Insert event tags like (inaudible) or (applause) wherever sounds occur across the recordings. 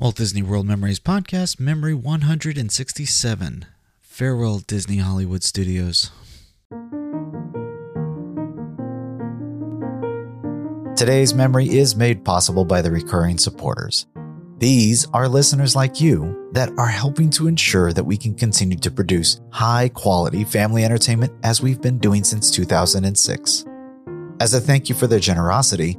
Walt Disney World Memories Podcast, Memory 167. Farewell, Disney Hollywood Studios. Today's memory is made possible by the recurring supporters. These are listeners like you that are helping to ensure that we can continue to produce high quality family entertainment as we've been doing since 2006. As a thank you for their generosity,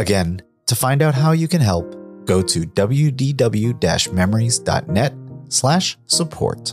Again, to find out how you can help, go to wdw-memories.net slash support.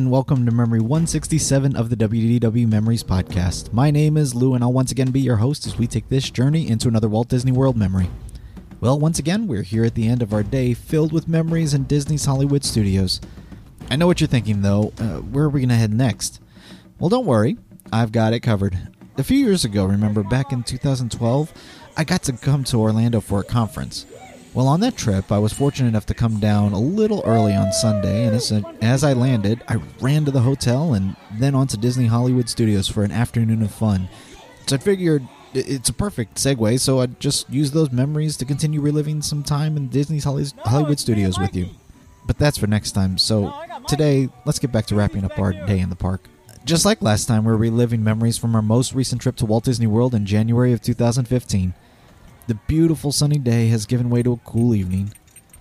And welcome to Memory 167 of the WDW Memories Podcast. My name is Lou and I'll once again be your host as we take this journey into another Walt Disney World memory. Well, once again, we're here at the end of our day filled with memories in Disney's Hollywood studios. I know what you're thinking though, uh, where are we going to head next? Well, don't worry, I've got it covered. A few years ago, remember, back in 2012, I got to come to Orlando for a conference. Well, on that trip, I was fortunate enough to come down a little early on Sunday, and as, as I landed, I ran to the hotel and then on to Disney Hollywood Studios for an afternoon of fun. So I figured it's a perfect segue, so I'd just use those memories to continue reliving some time in Disney's Hollywood Studios with you. But that's for next time, so today, let's get back to wrapping up our day in the park. Just like last time, we're reliving memories from our most recent trip to Walt Disney World in January of 2015. The beautiful sunny day has given way to a cool evening.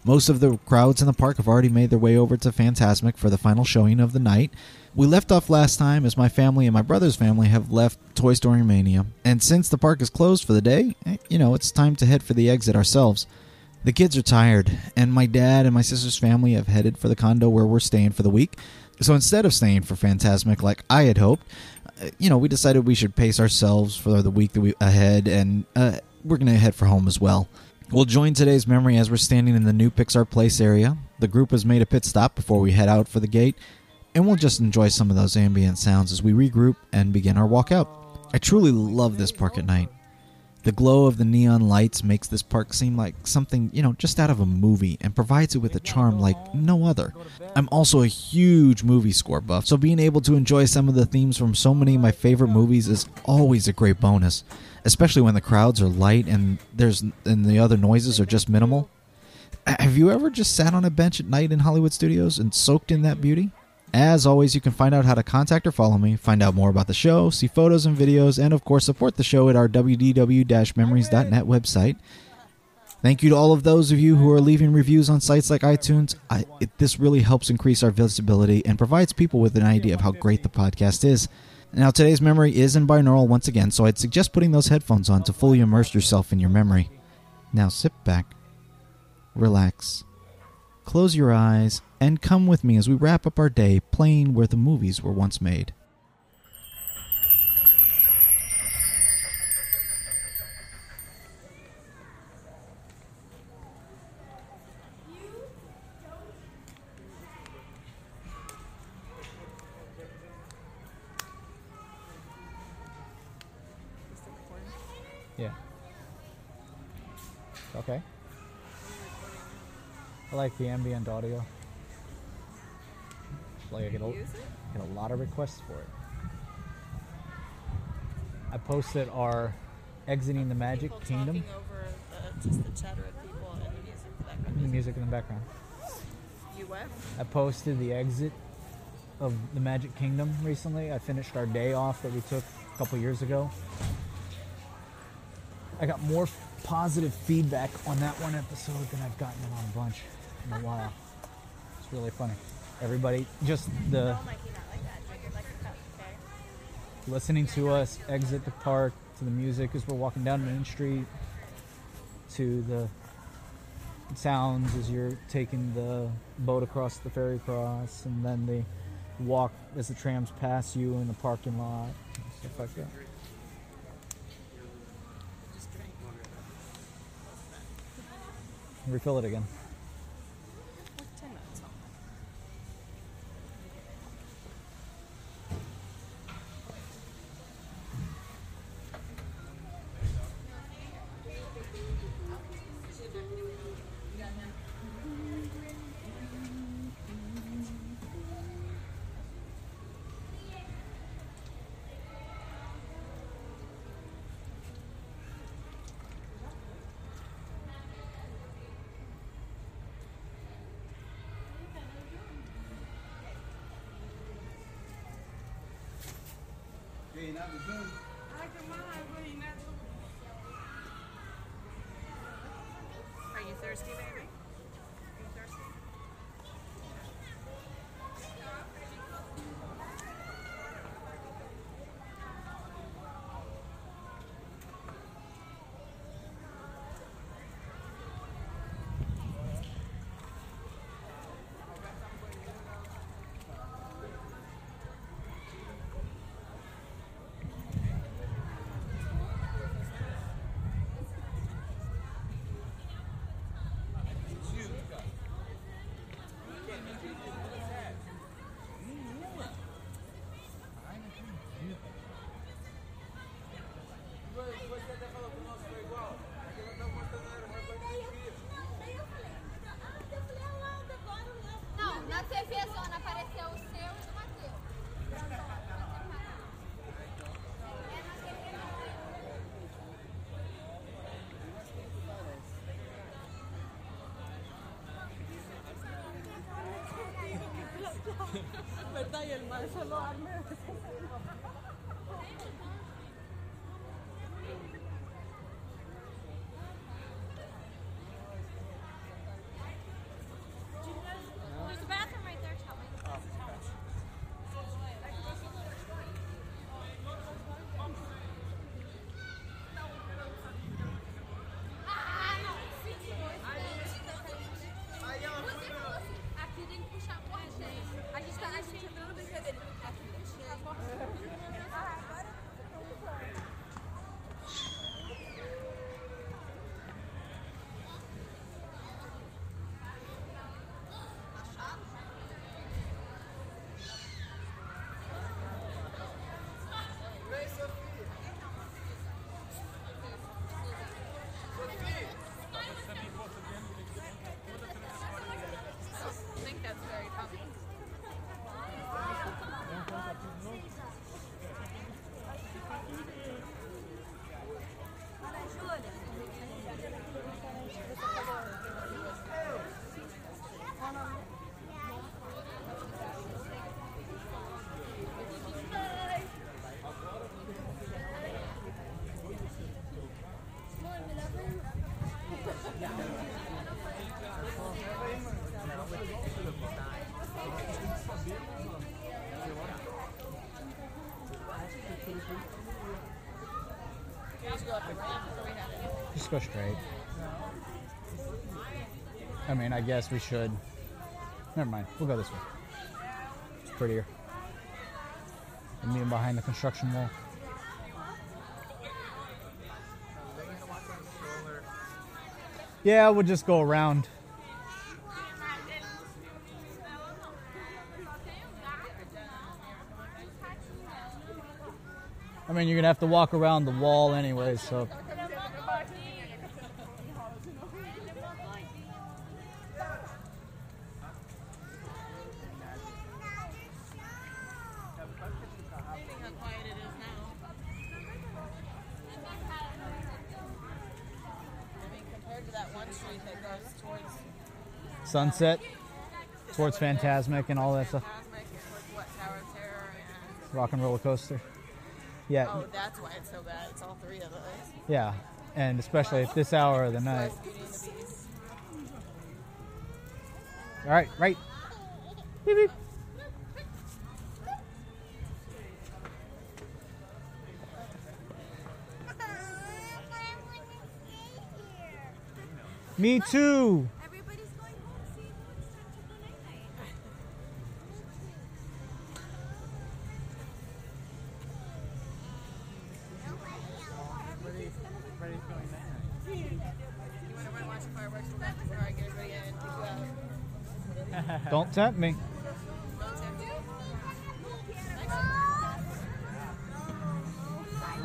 Most of the crowds in the park have already made their way over to Fantasmic for the final showing of the night. We left off last time as my family and my brother's family have left Toy Story Mania. And since the park is closed for the day, eh, you know, it's time to head for the exit ourselves. The kids are tired, and my dad and my sister's family have headed for the condo where we're staying for the week. So instead of staying for Fantasmic like I had hoped, uh, you know, we decided we should pace ourselves for the week that we ahead and uh, we're going to head for home as well. We'll join today's memory as we're standing in the new Pixar Place area. The group has made a pit stop before we head out for the gate, and we'll just enjoy some of those ambient sounds as we regroup and begin our walk out. I truly love this park at night. The glow of the neon lights makes this park seem like something, you know, just out of a movie and provides it with a charm like no other. I'm also a huge movie score buff, so being able to enjoy some of the themes from so many of my favorite movies is always a great bonus, especially when the crowds are light and there's and the other noises are just minimal. Have you ever just sat on a bench at night in Hollywood studios and soaked in that beauty? As always, you can find out how to contact or follow me, find out more about the show, see photos and videos, and of course support the show at our wdw memories.net website. Thank you to all of those of you who are leaving reviews on sites like iTunes. I, it, this really helps increase our visibility and provides people with an idea of how great the podcast is. Now, today's memory is in binaural once again, so I'd suggest putting those headphones on to fully immerse yourself in your memory. Now, sit back, relax, close your eyes, and come with me as we wrap up our day playing where the movies were once made. The ambient audio. Like I get a, get a lot of requests for it. I posted our exiting the Magic people Kingdom. over the, just the chatter of people and the music background The music in the background. You what? I posted the exit of the Magic Kingdom recently. I finished our day off that we took a couple years ago. I got more positive feedback on that one episode than I've gotten on a bunch while. It's really funny. Everybody, just the listening to us exit the park to the music as we're walking down Main Street to the sounds as you're taking the boat across the ferry cross and then the walk as the trams pass you in the parking lot stuff like that. Refill it again. Are you thirsty, baby? (laughs) ¿Verdad? Y el mal solo arme. Go straight. I mean, I guess we should. Never mind. We'll go this way. It's prettier. And me behind the construction wall. Yeah, we'll just go around. I mean, you're gonna have to walk around the wall anyway, so. how quiet it is now. I mean, compared to that one street that goes towards Sunset, towards Fantasmic and all that stuff. Cosmic, towards what Tower of Terror, and Rock and roller coaster. Yeah, oh, that's why it's so bad. It's all three of those. yeah, and especially at this hour of the night. Plus Beauty and the Beast. All right, right. Beep, beep. Me too. Don't tempt me. Don't tempt you.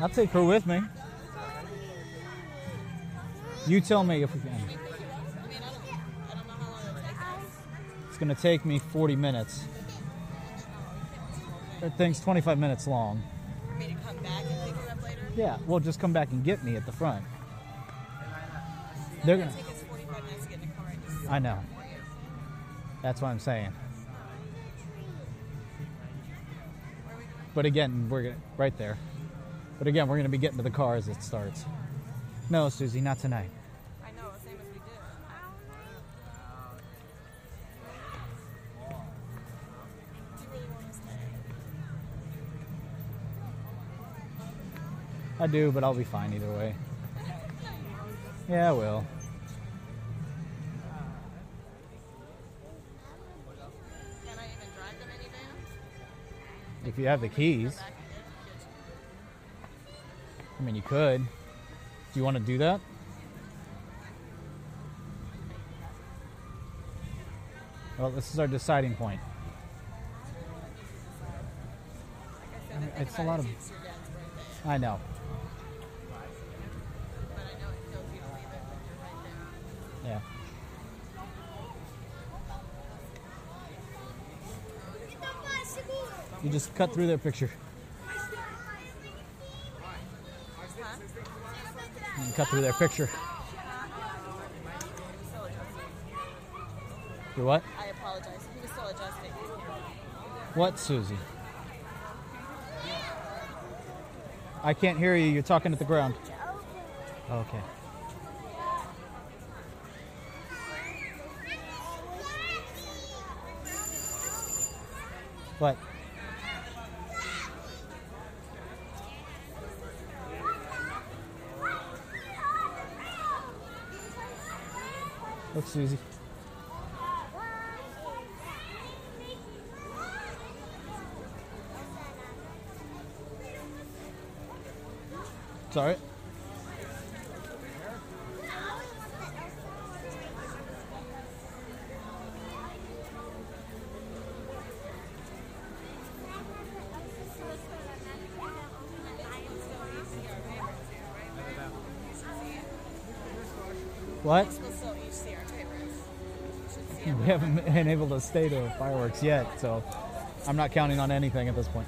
I'll take her with me. You tell me if we can. I mean, I don't, I don't know how long it'll take us. It's gonna take me 40 minutes. That thing's 25 minutes long. For me to come back and pick you up later. Yeah, well, just come back and get me at the front. They're gonna. take us 45 minutes to get in the car. I know. That's what I'm saying. But again, we're gonna, right there. But again, we're gonna be getting to the car as it starts. No, Susie, not tonight. I know, same as we did. Do you really want to stay? I do, but I'll be fine either way. Yeah, I will. If you have the keys, Back and get, get you. I mean, you could. Do you want to do that? Well, this is our deciding point. It's a lot of- is it's your dad's birthday, I know. but I know it kills you to leave it when you're right there. Yeah. You just cut through their picture. You cut through their picture. You what? I apologize. He was still adjusting. What, Susie? I can't hear you. You're talking at the ground. Okay. What? Look, Susie. Right. What? We haven't been able to stay to fireworks yet, so I'm not counting on anything at this point.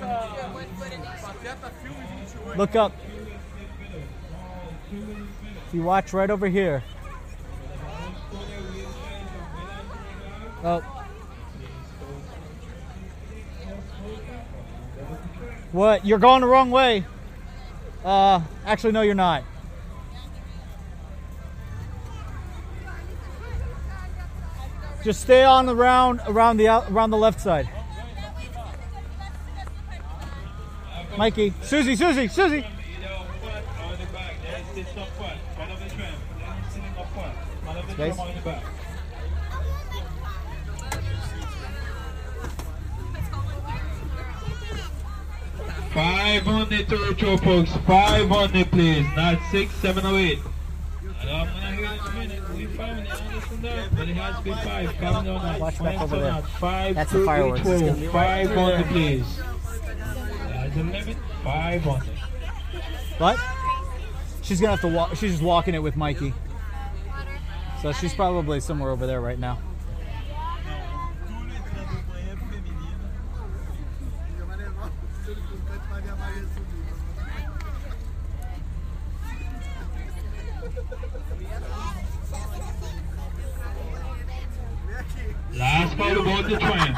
look up. If you watch right over here. Oh. What? You're going the wrong way. Uh, actually, no, you're not. Just stay on the round around the around the left side. Mikey, Susie, Susie, Susie. Space. Five on the Torcho folks. Five on the please. Not six, seven or eight. I know I'm gonna in a five minutes, I understand that. But it has to five. Five on that. Watch back over on there. That's the fireworks. each It's row. gonna be right Five on the please. That's eleven. Five on it. What? She's gonna have to walk. She's just walking it with Mikey. So she's probably somewhere over there right now. Last call about the tram.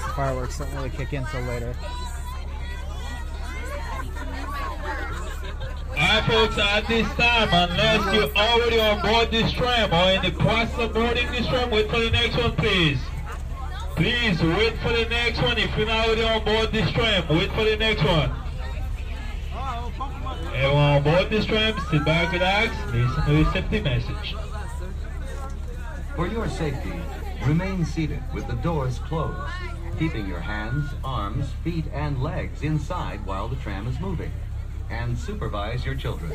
guess the fireworks don't really kick in till later. Alright folks, at this time, unless you're already on board this tram or in the process of boarding this tram, wait for the next one please. Please wait for the next one. If you're not already on board this tram, wait for the next one. Everyone on board this tram, sit back, relax, listen to the safety message. For your safety, remain seated with the doors closed, keeping your hands, arms, feet, and legs inside while the tram is moving. And supervise your children.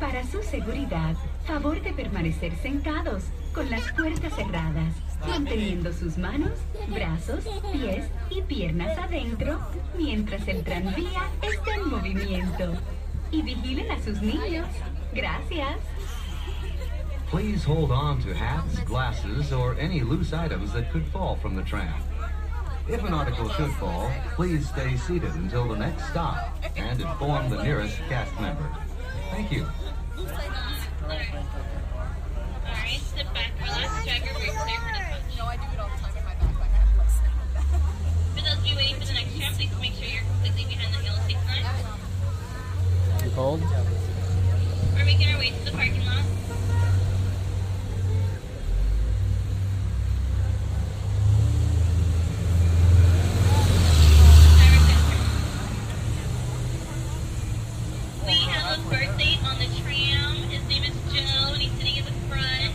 Para su seguridad, favor de permanecer sentados con las puertas cerradas, manteniendo sus manos, brazos, pies y piernas adentro mientras el tranvía está en movimiento. Y vigilen a sus niños. Gracias. Please hold on to hats, glasses, or any loose items that could fall from the tram. If an article should fall, please stay seated until the next stop and inform the nearest cast member. Thank you. Sit back, relax, drag your weight clear for the punch. No, I do it all the time in my backpack. For those of you waiting for the next tram, please make sure you're completely behind the yellow tape line. You cold? We're making our way to the parking lot. We have a birthday on the tram. His name is Joe, and he's sitting in the front.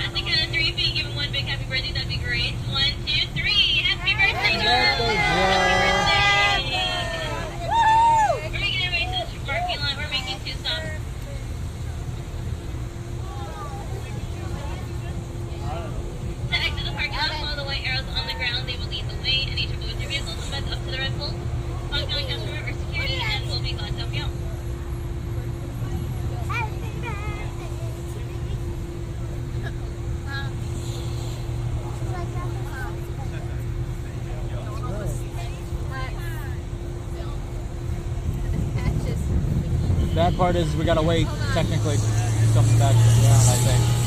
At the count of three, if you give him one big happy birthday, that'd be great. One, two, three. Happy birthday, Joe! Happy birthday! We're making our way to the parking lot. We're making two stops. To exit the parking lot, follow the white arrows on the ground. They will lead the way, and each of those your vehicles will head up to the red pole. Honk on customer or security, and we'll be glad to help you out. Bad part is we gotta wait technically coming back around, I think.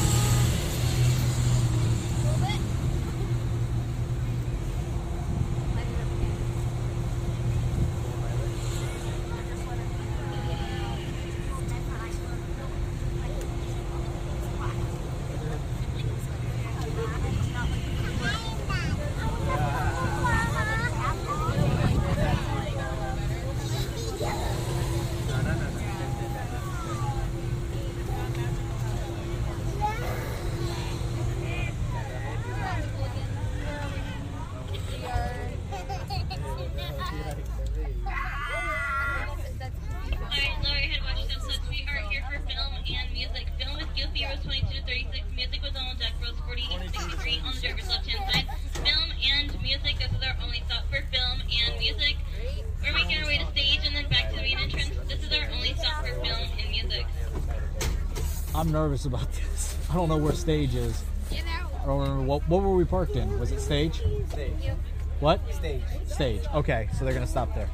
I'm nervous about (laughs) this. I don't know where stage is. I don't remember what what were we parked in. Was it stage? Stage. What? Stage. Stage. Okay, so they're gonna stop there.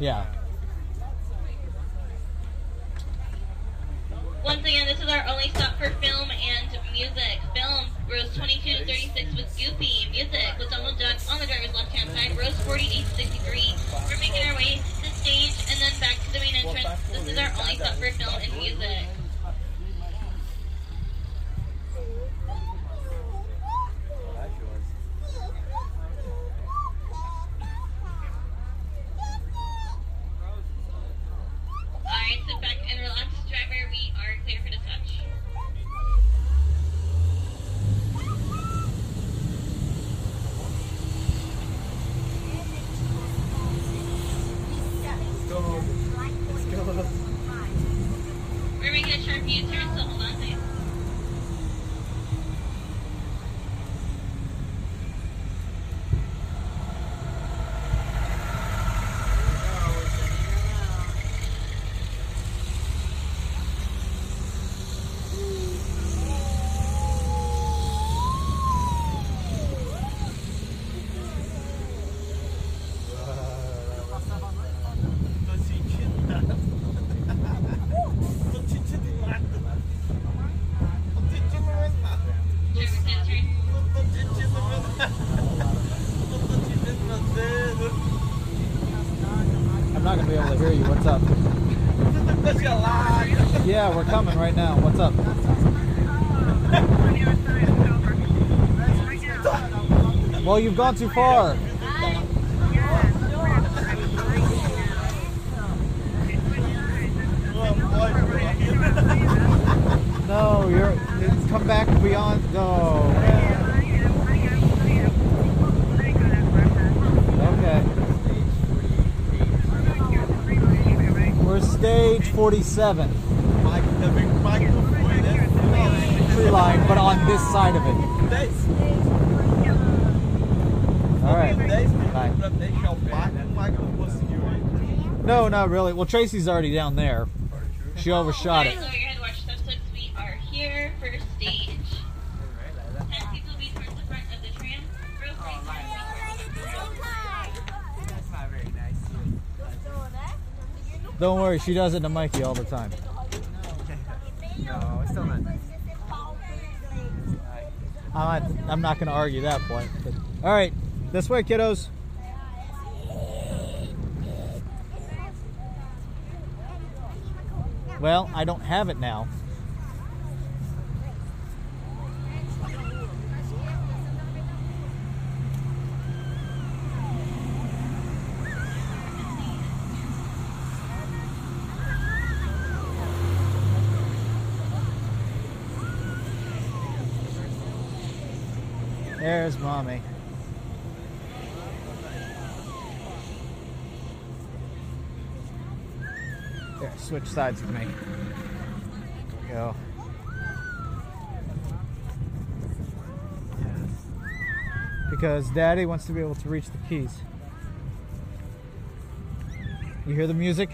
Yeah. Once again, this is our only stop for film and music. Film, rows 22 to 36 with Goofy. Music with Donald Duck on the driver's left hand side, rows 48 to 63. We're making our way to stage and then back to the main entrance. This is our only stop for film and music. Alright, sit back and relax, driver. We are clear for dispatch. We're making a sharp U-turn, so hold on tight. I'm not gonna be able to hear you. What's up? Yeah, we're coming right now. What's up? Well, you've gone too far. No, you're. It's come back beyond. No. Okay. We're stage 47. Tree line, but on this side of it. All right. No, not really. Well, Tracy's already down there. She overshot it. Alright, lower your head, watch step six. We are here for stage. Ten people will be towards the front of the tram. Row That's not very nice. Don't worry, she does it to Mikey all the time. No, it's still not. I'm not, I'm not going to argue that point. But, all right, this way, kiddos. Well, I don't have it now. There's mommy. There, switch sides with me. Go. Because daddy wants to be able to reach the keys. You hear the music?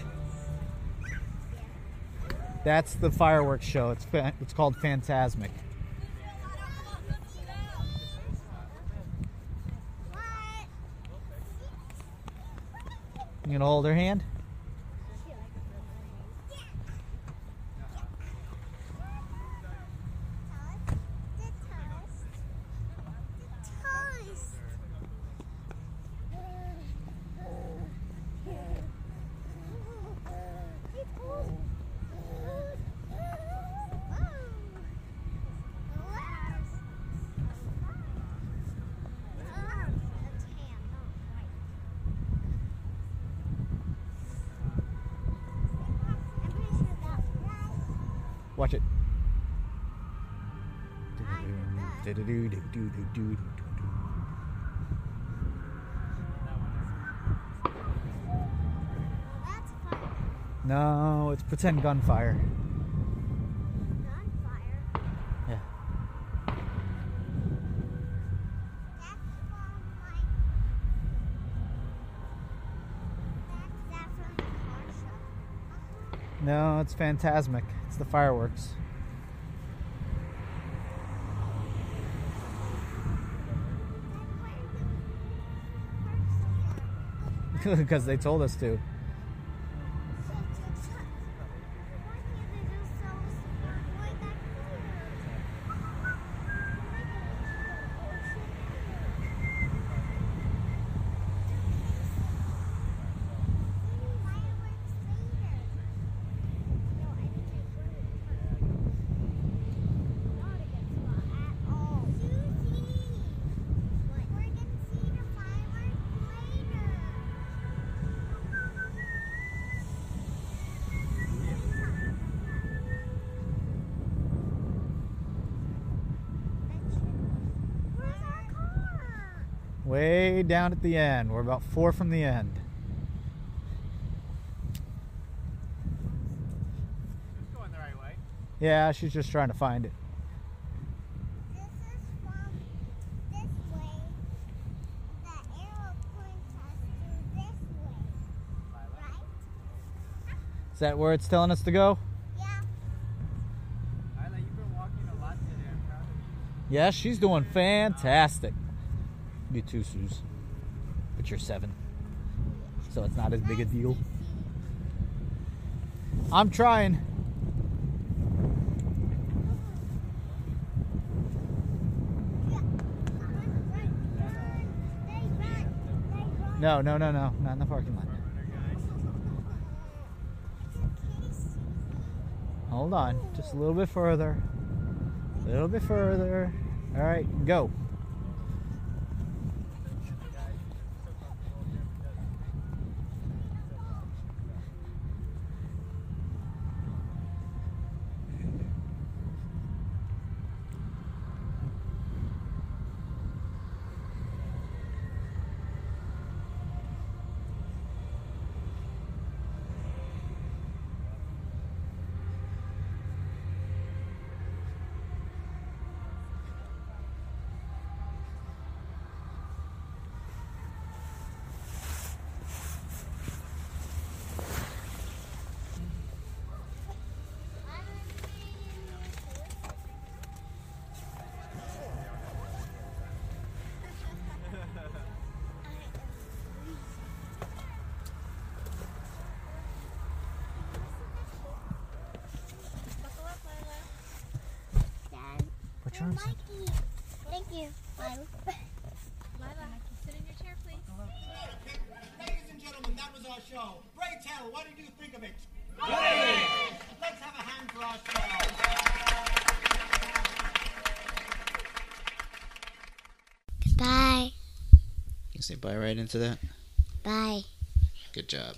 That's the fireworks show. It's it's called Fantasmic. You gonna hold her hand? Watch it. No, it's pretend gunfire. Yeah. No, it's Fantasmic. It's the fireworks. (laughs) Because they told us to. Way down at the end. We're about four from the end. Going the right way. Yeah, she's just trying to find it. Is that where it's telling us to go? Yeah. Isla, you've been walking a lot today. I'm proud of you. Yeah, she's doing fantastic. You too, Suze. But you're seven. So it's not as big a deal. I'm trying. No, no, no, no. Not in the parking lot. Hold on. Just a little bit further. A little bit further. All right, go. Put your. Thank you. Bye. Lila, sit in your chair, please. Ladies and gentlemen, that was our show. Pray tell, what did you think of it? Great! Let's have a hand for our show. Bye. You say bye right into that? Bye. Good job.